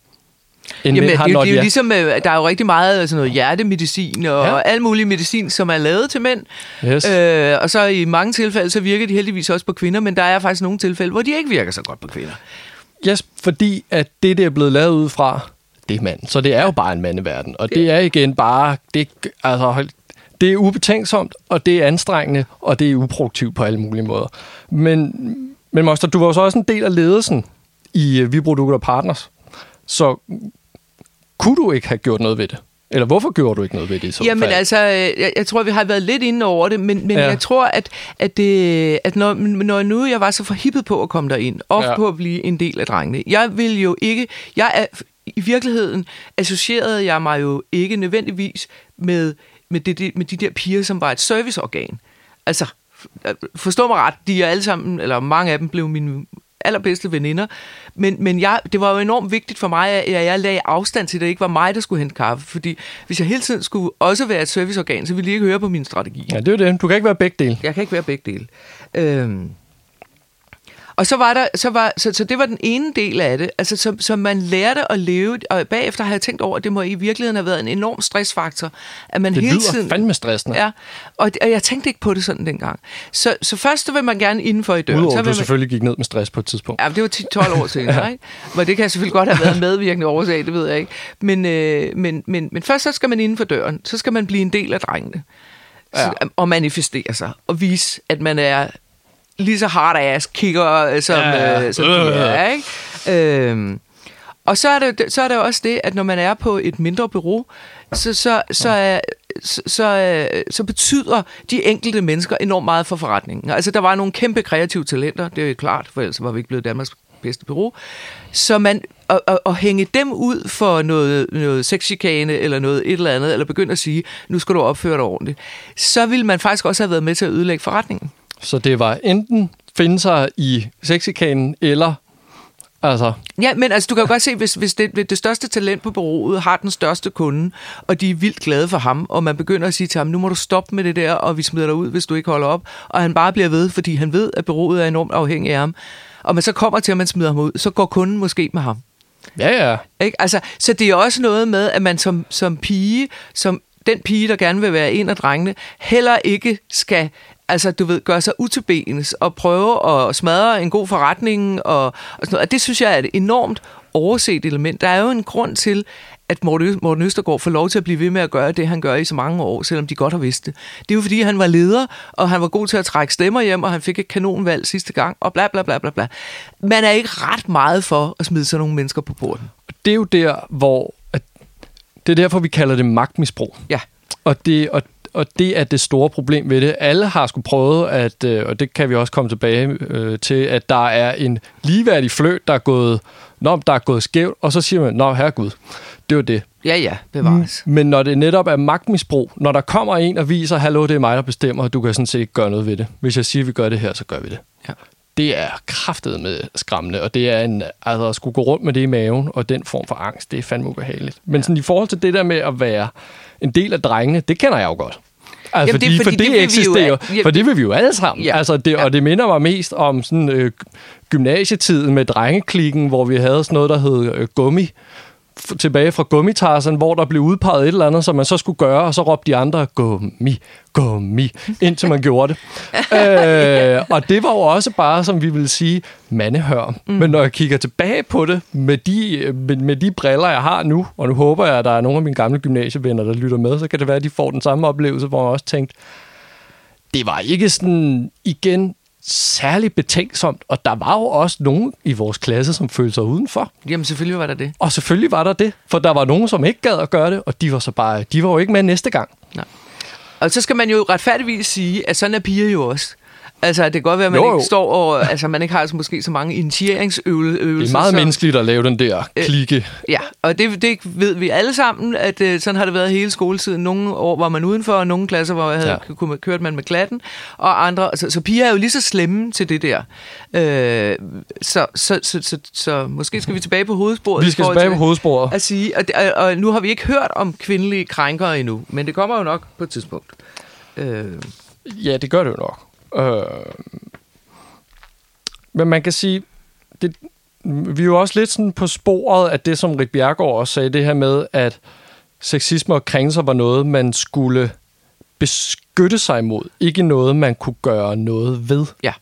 End Jamen, mænd det, har, er jo- det er jo ligesom, øh, der er jo rigtig meget sådan noget hjertemedicin og Ja. al mulig medicin, som er lavet til mænd. Yes. Øh, og så i mange tilfælde, så virker de heldigvis også på kvinder, men der er faktisk nogle tilfælde, hvor de ikke virker så godt på kvinder. Yes, fordi at det, det er blevet lavet ud fra, det er mand. Så det er jo bare en mandeverden. Og det er igen bare, det, altså, det er ubetænksomt, og det er anstrengende, og det er uproduktivt på alle mulige måder. Men, men Moster, du var jo så også en del af ledelsen i uh, Vibro Dukker Partners. Så kunne du ikke have gjort noget ved det? Eller hvorfor gjorde du ikke noget ved det i så Jamen fald? altså, øh, jeg, jeg tror, vi har været lidt inde over det, men, men Ja. jeg tror, at, at, det, at når, når nu jeg var så forhippet på at komme derind, og Ja. på at blive en del af drengene, jeg vil jo ikke... Jeg er, i virkeligheden associerede jeg mig jo ikke nødvendigvis med, med, det, det, med de der piger, som var et serviceorgan. Altså, forstå mig ret, de er alle sammen, eller mange af dem blev mine allerbedste veninder. Men, men jeg, det var jo enormt vigtigt for mig, at jeg lagde afstand til, at det ikke var mig, der skulle hente kaffe. Fordi hvis jeg hele tiden skulle også være et serviceorgan, så ville de ikke høre på min strategi. Ja, det er det. Du kan ikke være begge dele. Jeg kan ikke være begge dele. Øhm, og så var der, så, var, så, så det var den ene del af det, altså så, så man lærte at leve, og bagefter har jeg tænkt over, at det må i virkeligheden have været en enorm stressfaktor, at man det hele lyder tiden... fandme stressende. Ja, og, og jeg tænkte ikke på det sådan dengang. Så, så først så vil man gerne indenfor i døren. Udover så vil du man, selvfølgelig gik ned med stress på et tidspunkt. Ja, det var 10-12 år senere, ja. ikke? Men det kan selvfølgelig godt have været en medvirkende årsag, det ved jeg ikke. Men, øh, men, men, men først så skal man inden for døren, så skal man blive en del af drengene. Ja. Og manifestere sig, og vise, at man er lige så hard ass kigger, som, Ja, øh, som de Øh. er, ikke? Øhm, og så er, det, så er det også det, at når man er på et mindre bureau, så, så, så, er, så, så, er- så betyder de enkelte mennesker enormt meget for forretningen. Altså, der var nogle kæmpe kreative talenter, det er jo klart, for ellers var vi ikke blevet Danmarks bedste bureau. Så man, at, at, at hænge dem ud for noget, noget sexchikane eller noget et eller andet, eller begynde at sige, nu skal du opføre dig ordentligt, så ville man faktisk også have været med til at ødelægge forretningen. Så det var enten finde sig i sexikanen, eller altså, Ja, men altså, du kan jo godt se, hvis, hvis det, det største talent på bureauet har den største kunde, og de er vildt glade for ham, og man begynder at sige til ham, nu må du stoppe med det der, og vi smider dig ud, hvis du ikke holder op, og han bare bliver ved, fordi han ved, at bureauet er enormt afhængig af ham, og man så kommer til, at man smider ham ud, så går kunden måske med ham. ja ja, Ikke? Altså, så det er også noget med, at man som, som pige, som den pige, der gerne vil være en af drengene, heller ikke skal altså, du ved, gøre sig utilbenes og prøve at smadre en god forretning og, og sådan noget. Og det synes jeg er et enormt overset element. Der er jo en grund til, at Morten Østergaard får lov til at blive ved med at gøre det, han gør i så mange år, selvom de godt har vidst det. Det er jo fordi, han var leder, og han var god til at trække stemmer hjem, og han fik et kanonvalg sidste gang, og bla bla bla bla bla. Man er ikke ret meget for at smide sådan nogle mennesker på. Og det er jo der, hvor... At, det er derfor, vi kalder det magtmisbrug. Ja. Og det, og, og det er det store problem ved det. Alle har skulle prøvet, at, øh, og det kan vi også komme tilbage øh, til, at der er en ligeværdig fløt, der er gået, nå, der er gået skævt, og så siger man, nå herregud, det var det. Ja, ja, bevares. Men når det netop er magtmisbrug, når der kommer en og viser, hallo, det er mig, der bestemmer, og du kan sådan set ikke gøre noget ved det. Hvis jeg siger, at vi gør det her, så gør vi det. Ja. Det er kraftet med skræmmende, og det er en, altså at skulle gå rundt med det i maven, og den form for angst, det er fandme ubehageligt. Men sådan i forhold til det der med at være en del af drengene, det kender jeg jo godt. Altså, Jamen, det er fordi, fordi, for det det, jo eksisterer, al- ja. for det vil vi jo alle sammen. Ja. Altså, det, Ja. Og det minder mig mest om sådan øh, gymnasietiden med drengeklikken, hvor vi havde sådan noget, der hed øh, gummi, tilbage fra gummitarsen, hvor der blev udpeget et eller andet, som man så skulle gøre, og så råbte de andre, gummi, gummi, indtil man gjorde det. øh, og det var jo også bare, som vi vil sige, mandehør. Mm. Men når jeg kigger tilbage på det, med de, med, med de briller, jeg har nu, og nu håber jeg, at der er nogle af mine gamle gymnasievenner, der lytter med, så kan det være, at de får den samme oplevelse, hvor jeg også tænkte, det var ikke sådan, igen, særlig betænksomt, og der var jo også nogen i vores klasse, som følte sig udenfor. Jamen, selvfølgelig var der det. Og selvfølgelig var der det, for der var nogen, som ikke gad at gøre det, og de var så bare, de var jo ikke med næste gang. Og så skal man jo retfærdigvis sige, at sådan er piger jo også. Altså, det kan godt være, at man Jo, jo, ikke står og... Altså, man ikke har så måske så mange initieringsøvelser. Det er meget så, menneskeligt at lave den der klikke. Ja, og det, det ved vi alle sammen, at øh, sådan har det været hele skoletiden. Nogle år var man udenfor, og nogle klasser, hvor jeg havde, Ja. kunne, kørte man med klatten, og andre... Så, så piger er jo lige så slemme til det der. Øh, så, så, så, så, så måske skal vi tilbage på hovedsporet. Vi skal tilbage til på hovedsporet. At sige, og, og, og nu har vi ikke hørt om kvindelige krænkere endnu, men det kommer jo nok på et tidspunkt. Øh, Ja, det gør det jo nok. Øh, men man kan sige, det, vi er jo også lidt sådan på sporet af det, som Rik Bjergård også sagde, det her med, at sexisme og krænkelser var noget, man skulle beskytte sig imod. Ikke noget, man kunne gøre noget ved. ja.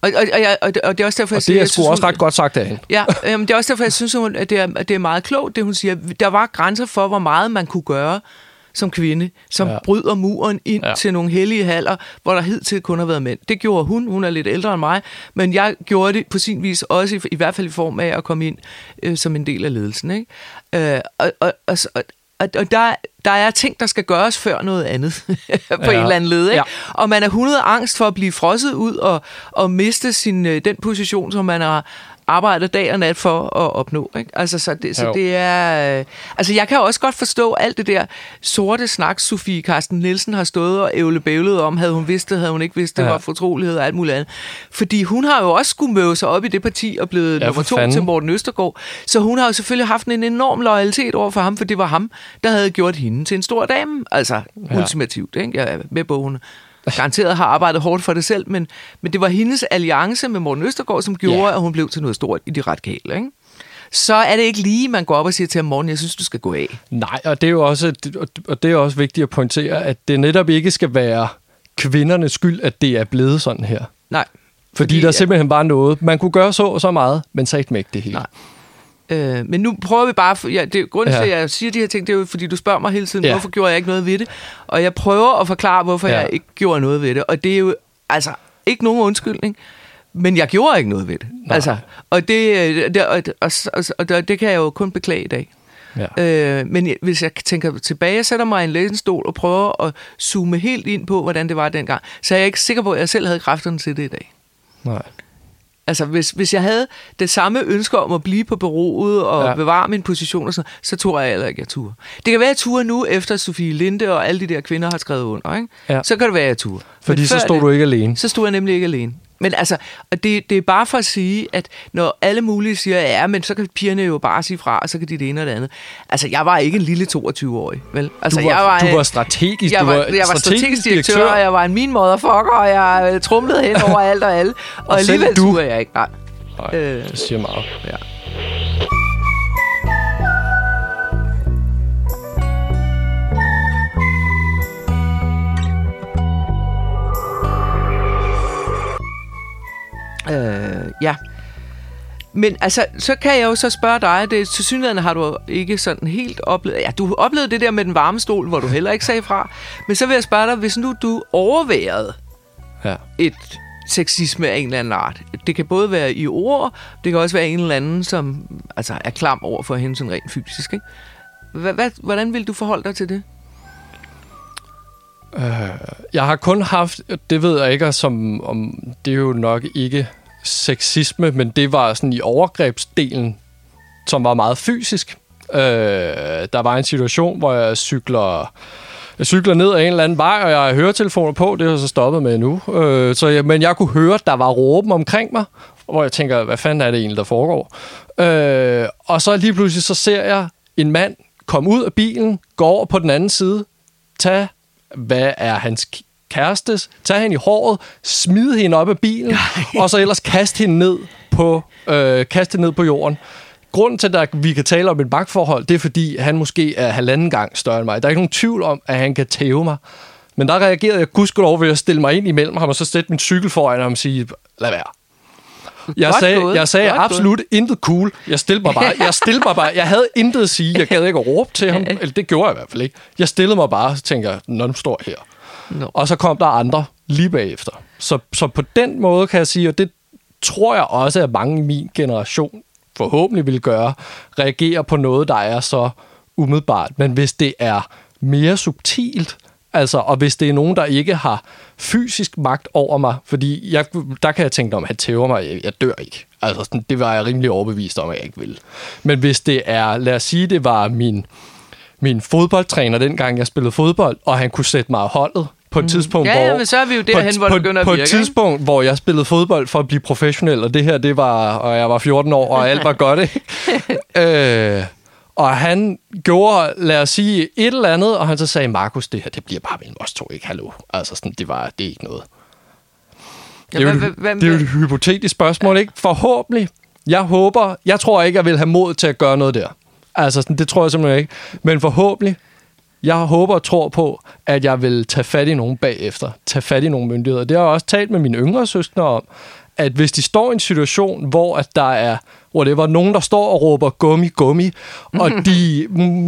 Og, og, og, og, det- og det er også derfor, jeg Og det siger, er jeg sgu også ret godt sagt af hende. Ja, øhm, det er også derfor, jeg synes, hun- at det, er, at det er meget klogt, det hun siger. Der var grænser for, hvor meget man kunne gøre som kvinde, som Ja. bryder muren ind Ja. til nogle hellige haller, hvor der hidtil kun har været mænd. Det gjorde hun, hun er lidt ældre end mig, men jeg gjorde det på sin vis også, i, i hvert fald i form af at komme ind øh, som en del af ledelsen. Ikke? Øh, og, og, og, og, og, der, der er ting, der skal gøres før noget andet på ja. en eller anden led. Ikke? Ja. Ja. Og man er 100 angst for at blive frosset ud og, og miste sin, øh, den position, som man har arbejder dag og nat for at opnå. Ikke? Altså, så det, så Jo. det er... Øh, altså, jeg kan også godt forstå alt det der sorte snak, Sofie Carsten Nielsen har stået og ævlebævlet om, havde hun vidst det, havde hun ikke vidst det, Ja. var fortrolighed og alt muligt andet. Fordi hun har jo også skulle møde sig op i det parti og blevet Ja, nummer to fanden. til Morten Østergaard. Så hun har jo selvfølgelig haft en enorm loyalitet over for ham, for det var ham, der havde gjort hende til en stor dame. Altså, ja. ultimativt, ikke? Jeg er med på, hun garanteret har arbejdet hårdt for det selv, men, men det var hendes alliance med Morten Østergaard, som gjorde, Ja. at hun blev til noget stort i de radikale, ikke? Så er det ikke lige, man går op og siger til ham, Morten, jeg synes, du skal gå af. Nej, og det er jo også, og det er også vigtigt at pointere, at det netop ikke skal være kvindernes skyld, at det er blevet sådan her. Nej. Fordi, Fordi der er simpelthen bare noget. Man kunne gøre så og så meget, men ikke ikke det hele. Nej. Øh, men nu prøver vi bare... For, ja, det, grunden Ja. til, at jeg siger de her ting, det er jo, fordi du spørger mig hele tiden, Ja. hvorfor gjorde jeg ikke noget ved det? Og jeg prøver at forklare, hvorfor Ja. jeg ikke gjorde noget ved det. Og det er jo altså ikke nogen undskyldning, men jeg gjorde ikke noget ved det. Nej. Altså, og, det, øh, det, og, og, og, og det, kan jeg jo kun beklage i dag. Ja. Øh, men hvis jeg tænker tilbage, jeg sætter mig i en læsenstol og prøver at zoome helt ind på, hvordan det var dengang, så er jeg ikke sikker på, at jeg selv havde kræfterne til det i dag. Nej. Altså, hvis, hvis jeg havde det samme ønske om at blive på bureauet og Ja. bevare min position, og sådan, så tror jeg heller ikke, jeg turde. Det kan være, at jeg turde nu, efter Sofie Linde og alle de der kvinder har skrevet under. Ikke? Ja. Så kan det være, at jeg turde. Fordi Men så stod det, du ikke alene. Så stod jeg nemlig ikke alene. Men altså, og det, det er bare for at sige, at når alle mulige siger, ja, men så kan pigerne jo bare sige fra, og så kan de det ene og det andet. Altså, jeg var ikke en lille 22-årig, vel? Altså, Du var, jeg var, du øh, var strategisk. jeg du var, jeg var strategisk direktør, og jeg var en min motherfucker, og jeg øh, trumlede hen over alt og alle. Og, Og alligevel du. jeg ikke. Nej. Nej, Øh. det siger meget. Ja. Øh, ja. Men altså, så kan jeg jo så spørge dig, det til synligheden har du ikke sådan helt oplevet, ja, du oplevede det der med den varme stol, hvor du heller ikke sagde fra, men så vil jeg spørge dig, hvis nu du overværede Ja. et sexisme af en eller anden art. Det kan både være i ord, det kan også være en eller anden, som altså, er klam over for hende sådan rent fysisk. Ikke? Hvad, hvordan vil du forholde dig til det? Jeg har kun haft, det ved jeg ikke, som, om det er jo nok ikke sexisme, men det var sådan i overgrebsdelen, som var meget fysisk. Øh, der var en situation, hvor jeg cykler, jeg cykler ned ad en eller anden vej, og jeg har høretelefoner på, det har jeg så stoppet med nu. Øh, så jeg, men jeg kunne høre, at der var råben omkring mig, hvor jeg tænker, hvad fanden er det egentlig, der foregår? Øh, og så lige pludselig, så ser jeg en mand komme ud af bilen, gå over på den anden side, tage, hvad er hans kærestes, tage hende i håret, smide hende op af bilen, og så ellers kaste hende ned på, øh, kaste hende ned på jorden. Grunden til, at vi kan tale om et magtforhold, det er, fordi han måske er halvanden gang større end mig. Der er ikke nogen tvivl om, at han kan tæve mig. Men der reagerede jeg gudskelov ved at stille mig ind imellem ham, og så sætte min cykel foran ham og sige, lad være. Jeg Godt sagde, gået. jeg sagde Godt absolut intet cool. Jeg stillede mig bare. Jeg stillede mig bare. Jeg havde intet at sige. Jeg gad ikke at råbe til ham. Eller det gjorde jeg i hvert fald ikke. Jeg stillede mig bare og tænker, når nu står her. Og så kom der andre lige bagefter. Så, så på den måde kan jeg sige, og det tror jeg også, at mange i min generation forhåbentlig vil gøre, reagere på noget, der er så umiddelbart. Men hvis det er mere subtilt, altså, og hvis det er nogen, der ikke har fysisk magt over mig, fordi jeg, der kan jeg tænke om, at han tæver mig, jeg, jeg dør ikke. Altså, sådan, det var jeg rimelig overbevist om, at jeg ikke vil. Men hvis det er, lad os sige, det var min, min fodboldtræner, dengang jeg spillede fodbold, og han kunne sætte mig af holdet på et tidspunkt, Mm. Ja, ja, hvor... men så er vi jo på, derhen, hvor det på, begynder at på virke, et ikke? tidspunkt, hvor jeg spillede fodbold for at blive professionel, og det her, det var, og jeg var 14 år, og alt var godt, ikke? øh, og han gjorde, lad os sige, et eller andet, og han så sagde, Markus, det her, det bliver bare mellem os to, ikke? Hallo. Altså, sådan, det var, det er ikke noget. Det er, jo, hvad- et- hvad- det er jo et hypotetisk spørgsmål, ikke? Forhåbentlig. Jeg håber, jeg tror ikke, jeg vil have mod til at gøre noget der. Altså, sådan, det tror jeg simpelthen ikke. Men forhåbentlig, jeg håber og tror på, at jeg vil tage fat i nogen bagefter. Tage fat i nogle myndigheder. Det har jeg også talt med mine yngre søskende om, at hvis de står i en situation, hvor at der er whatever, nogen, der står og råber gummi, gummi, og de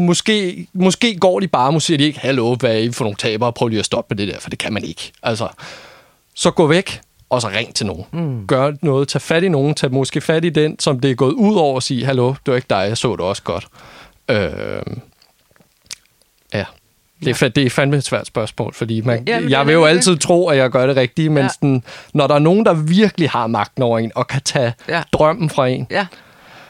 måske, måske går de bare, måske siger de ikke, hallo, hvad er I for nogle tabere, prøv lige at stoppe med det der, for det kan man ikke. Altså, så gå væk, og så ring til nogen. Mm. Gør noget, tag fat i nogen, tag måske fat i den, som det er gået ud over og sige, hallo, det var ikke dig, jeg så det også godt. Øh, ja. Det er, det er fandme et svært spørgsmål, fordi man, Ja, ja, men jeg vil jo det. altid tro, at jeg gør det rigtige, men Ja. sådan, når der er nogen, der virkelig har magten over en, og kan tage Ja. ja. drømmen fra en, Ja.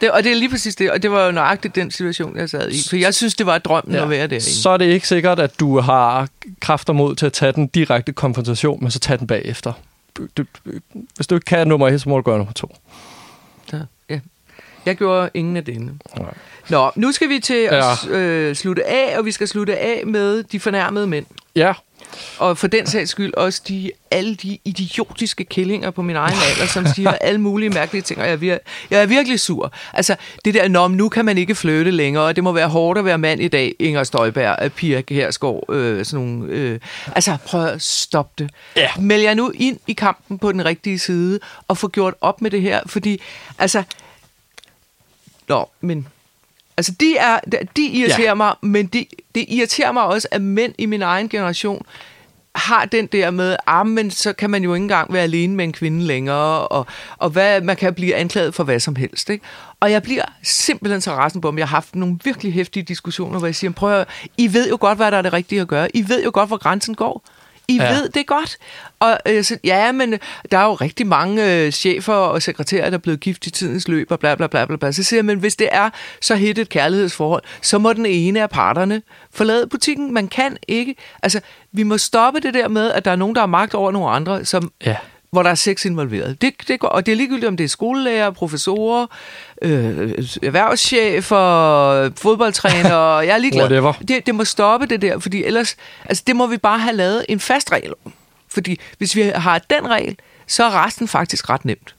Det, og det er lige præcis det, og det var jo nøjagtigt den situation, jeg sad i. For jeg synes, det var drømmen ja. at være derinde. så er det ikke sikkert, at du har kræfter mod til at tage den direkte konfrontation, men så tage den bagefter. Du, du, hvis du ikke kan nummer et, så må du gøre nummer to. Jeg gjorde ingen af denne. Nej. Nå, nu skal vi til Ja. at øh, slutte af, og vi skal slutte af med de fornærmede mænd. Ja, Og for den sags skyld også de, alle de idiotiske killinger på min egen alder, som siger alle mulige mærkelige ting, og jeg er, vir- jeg er virkelig sur. Altså, det der, Nå, nu kan man ikke flytte længere, og det må være hårdt at være mand i dag, Inger Støjberg, øh, Pia Kjærsgaard, øh, sådan nogle... Øh, altså, prøv at stoppe det. Ja. Meld jer nu ind i kampen på den rigtige side, og få gjort op med det her, fordi, altså... Nå, men... Altså, de, er, de irriterer ja. Mig, men de, det irriterer mig også, at mænd i min egen generation har den der med, ah, men så kan man jo ikke engang være alene med en kvinde længere, og, og hvad, man kan blive anklaget for hvad som helst. Ikke? Og jeg bliver simpelthen så rasende på dem. Jeg har haft nogle virkelig hæftige diskussioner, hvor jeg siger, prøv at, I ved jo godt, hvad der er det rigtige at gøre. I ved jo godt, hvor grænsen går. I ja. Ved det godt. Og øh, så, ja, men øh, der er jo rigtig mange øh, chefer og sekretærer, der er blevet gift i tidens løb, og bla bla bla bla. bla. Så siger jeg, men hvis det er så hit et kærlighedsforhold, så må den ene af parterne forlade butikken. Man kan ikke. Altså, vi må stoppe det der med, at der er nogen, der har magt over nogle andre, som, Ja. Hvor der er sex involveret. Det, det går, og det er ligegyldigt, om det er skolelærer, professorer, øh, erhvervschefer, fodboldtræner, jeg er ligeglad. Whatever. Det, det må stoppe det der, fordi ellers, altså det må vi bare have lavet en fast regel om. Fordi hvis vi har den regel, så er resten faktisk ret nemt.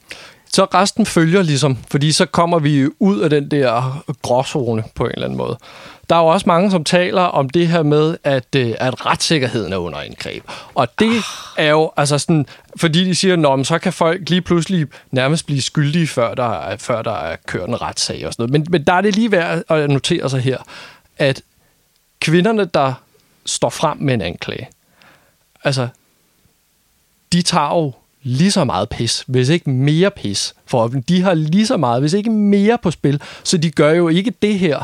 Så resten følger ligesom, fordi så kommer vi ud af den der gråzone på en eller anden måde. Der er jo også mange, som taler om det her med, at, øh, at retssikkerheden er under angreb. Og det er jo altså sådan, fordi de siger, at så kan folk lige pludselig nærmest blive skyldige, før der, er- før der er kørt en retssag og sådan noget. Men, men der er det lige værd at notere sig her, at kvinderne, der står frem med en anklage, altså, de tager jo lige så meget pis, hvis ikke mere pis for dem. De har lige så meget, hvis ikke mere på spil. Så de gør jo ikke det her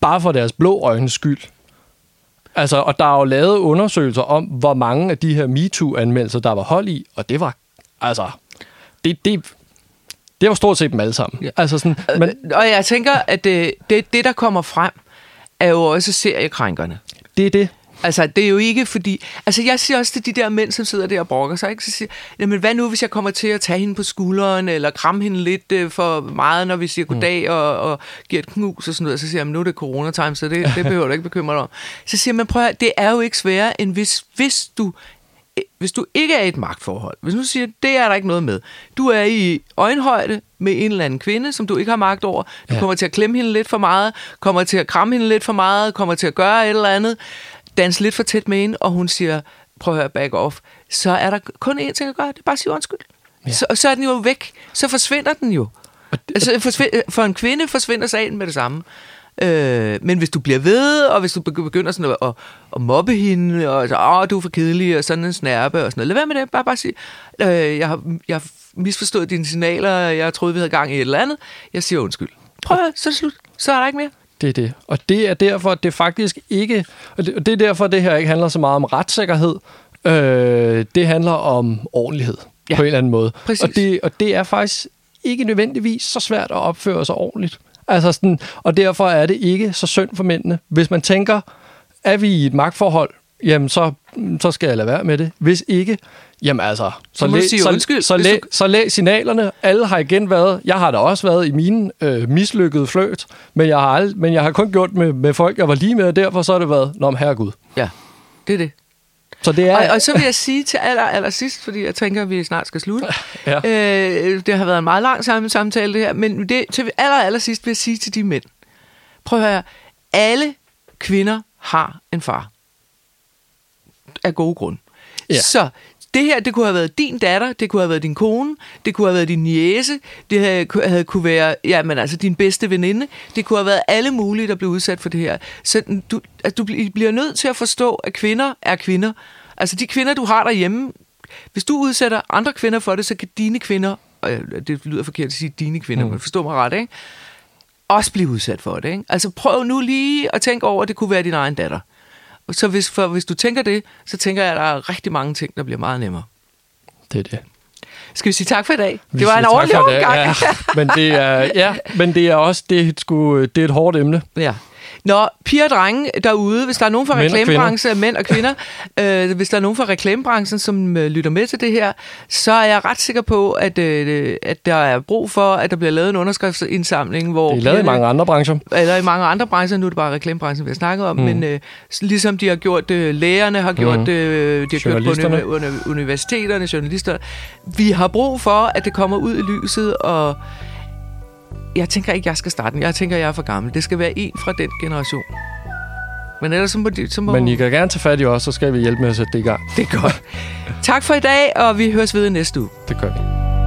bare for deres blå øjnes skyld. Altså, og der er jo lavet undersøgelser om, hvor mange af de her MeToo-anmeldelser, der var hold i, og det var, altså, det, det, det var stort set dem alle sammen. Ja. Altså sådan, men Men, og jeg tænker, at det, det, det, der kommer frem, er jo også seriekrænkerne. det er det. Altså, det er jo ikke fordi... Altså, jeg siger også til de der mænd, som sidder der og brokker sig, ikke? Så siger jamen, hvad nu, hvis jeg kommer til at tage hende på skulderen, eller kramme hende lidt øh, for meget, når vi siger goddag, mm. og, og giver et knus og sådan noget. Så siger jeg, "Men nu er det coronatime, så det, det behøver du ikke bekymre dig om. Så siger man, prøv at, det er jo ikke sværere, end hvis, hvis du hvis du ikke er i et magtforhold, hvis du siger, det er der ikke noget med, du er i øjenhøjde med en eller anden kvinde, som du ikke har magt over, du Ja. kommer til at klemme hende lidt for meget, kommer til at kramme hende lidt for meget, kommer til at gøre et eller andet, danse lidt for tæt med hende, og hun siger, prøv at høre, back off, så er der kun én ting at gøre, det er bare at sige undskyld. Ja. Så, så er den jo væk, så forsvinder den jo. Altså, forsvind- for en kvinde forsvinder sagen med det samme. Øh, men hvis du bliver ved, og hvis du begy- begynder sådan at, at, at mobbe hende, og så, åh, du er for kedelig, og sådan en snærpe, og sådan noget. Lad være med det, bare, bare sige, øh, jeg, har, jeg har misforstået dine signaler, jeg troede, vi havde gang i et eller andet. Jeg siger undskyld. Prøv at, så er det slut. Så er der ikke mere. Det er det. Og det er derfor, at det faktisk ikke... Og det, og det er derfor, at det her ikke handler så meget om retssikkerhed. Øh, det handler om ordentlighed Ja, på en eller anden måde. præcis. Og det, og det er faktisk ikke nødvendigvis så svært at opføre sig ordentligt. Altså sådan, og derfor er det ikke så synd for mændene. Hvis man tænker, er vi i et magtforhold, jamen så, så skal jeg lade være med det. Hvis ikke, jamen altså, så, læ- sige så, undskyld, så, læ- du- så læs signalerne. Alle har igen været, jeg har da også været i mine øh, mislykkede fløjt, men jeg har, ald- men jeg har kun gjort med, med folk, jeg var lige med, og derfor så har det været, nå, herregud. Ja, det er det. Så det er... Og, og så vil jeg sige til aller, aller sidst, fordi jeg tænker, at vi snart skal slutte. Ja. Øh, det har været en meget lang sam- samtale, det her. Men det, til aller, aller sidst vil jeg sige til de mænd. Prøv at høre. Alle kvinder har en far. Af gode grunde. Ja. Så det her, det kunne have været din datter, det kunne have været din kone, det kunne have været din niece, det havde, havde kunne være, ja, men altså din bedste veninde, det kunne have været alle mulige, der blev udsat for det her. Så du, altså, du bl- bliver nødt til at forstå, at kvinder er kvinder. Altså de kvinder, du har derhjemme, hvis du udsætter andre kvinder for det, så kan dine kvinder, øh, det lyder forkert at sige dine kvinder, mm. men forstå mig ret, ikke? også blive udsat for det. Ikke? Altså prøv nu lige at tænke over, at det kunne være din egen datter. Så hvis, for, hvis du tænker det, så tænker jeg, at der er rigtig mange ting, der bliver meget nemmere. Det er det. Skal vi sige tak for i dag? Vi det var en ordentlig omgang. Ja, men det er, ja, men det er også det, er sgu, det er et hårdt emne. Ja. Nå, piger og drenge derude, hvis der er nogen fra Mænd og reklamebranchen, mænd og kvinder, øh, hvis der er nogen fra reklamebranchen, som øh, lytter med til det her, så er jeg ret sikker på, at, øh, at der er brug for, at der bliver lavet en underskriftsindsamling, hvor Det er lavet i pigerne- mange andre brancher. eller i mange andre brancher, nu er det bare reklamebranchen, vi har snakket om, mm. men øh, ligesom de har gjort, øh, lægerne har gjort, Mhm. øh, de har gjort på uni- universiteterne, journalister. Vi har brug for, at det kommer ud i lyset, og jeg tænker ikke, jeg skal starte den. Jeg tænker, jeg er for gammel. Det skal være en fra den generation. Men ellers så må, de, så må Men I kan gerne tage fat i os, så skal vi hjælpe med at sætte det i gang. det er godt. tak for i dag, og vi høres ved næste uge. Det gør vi.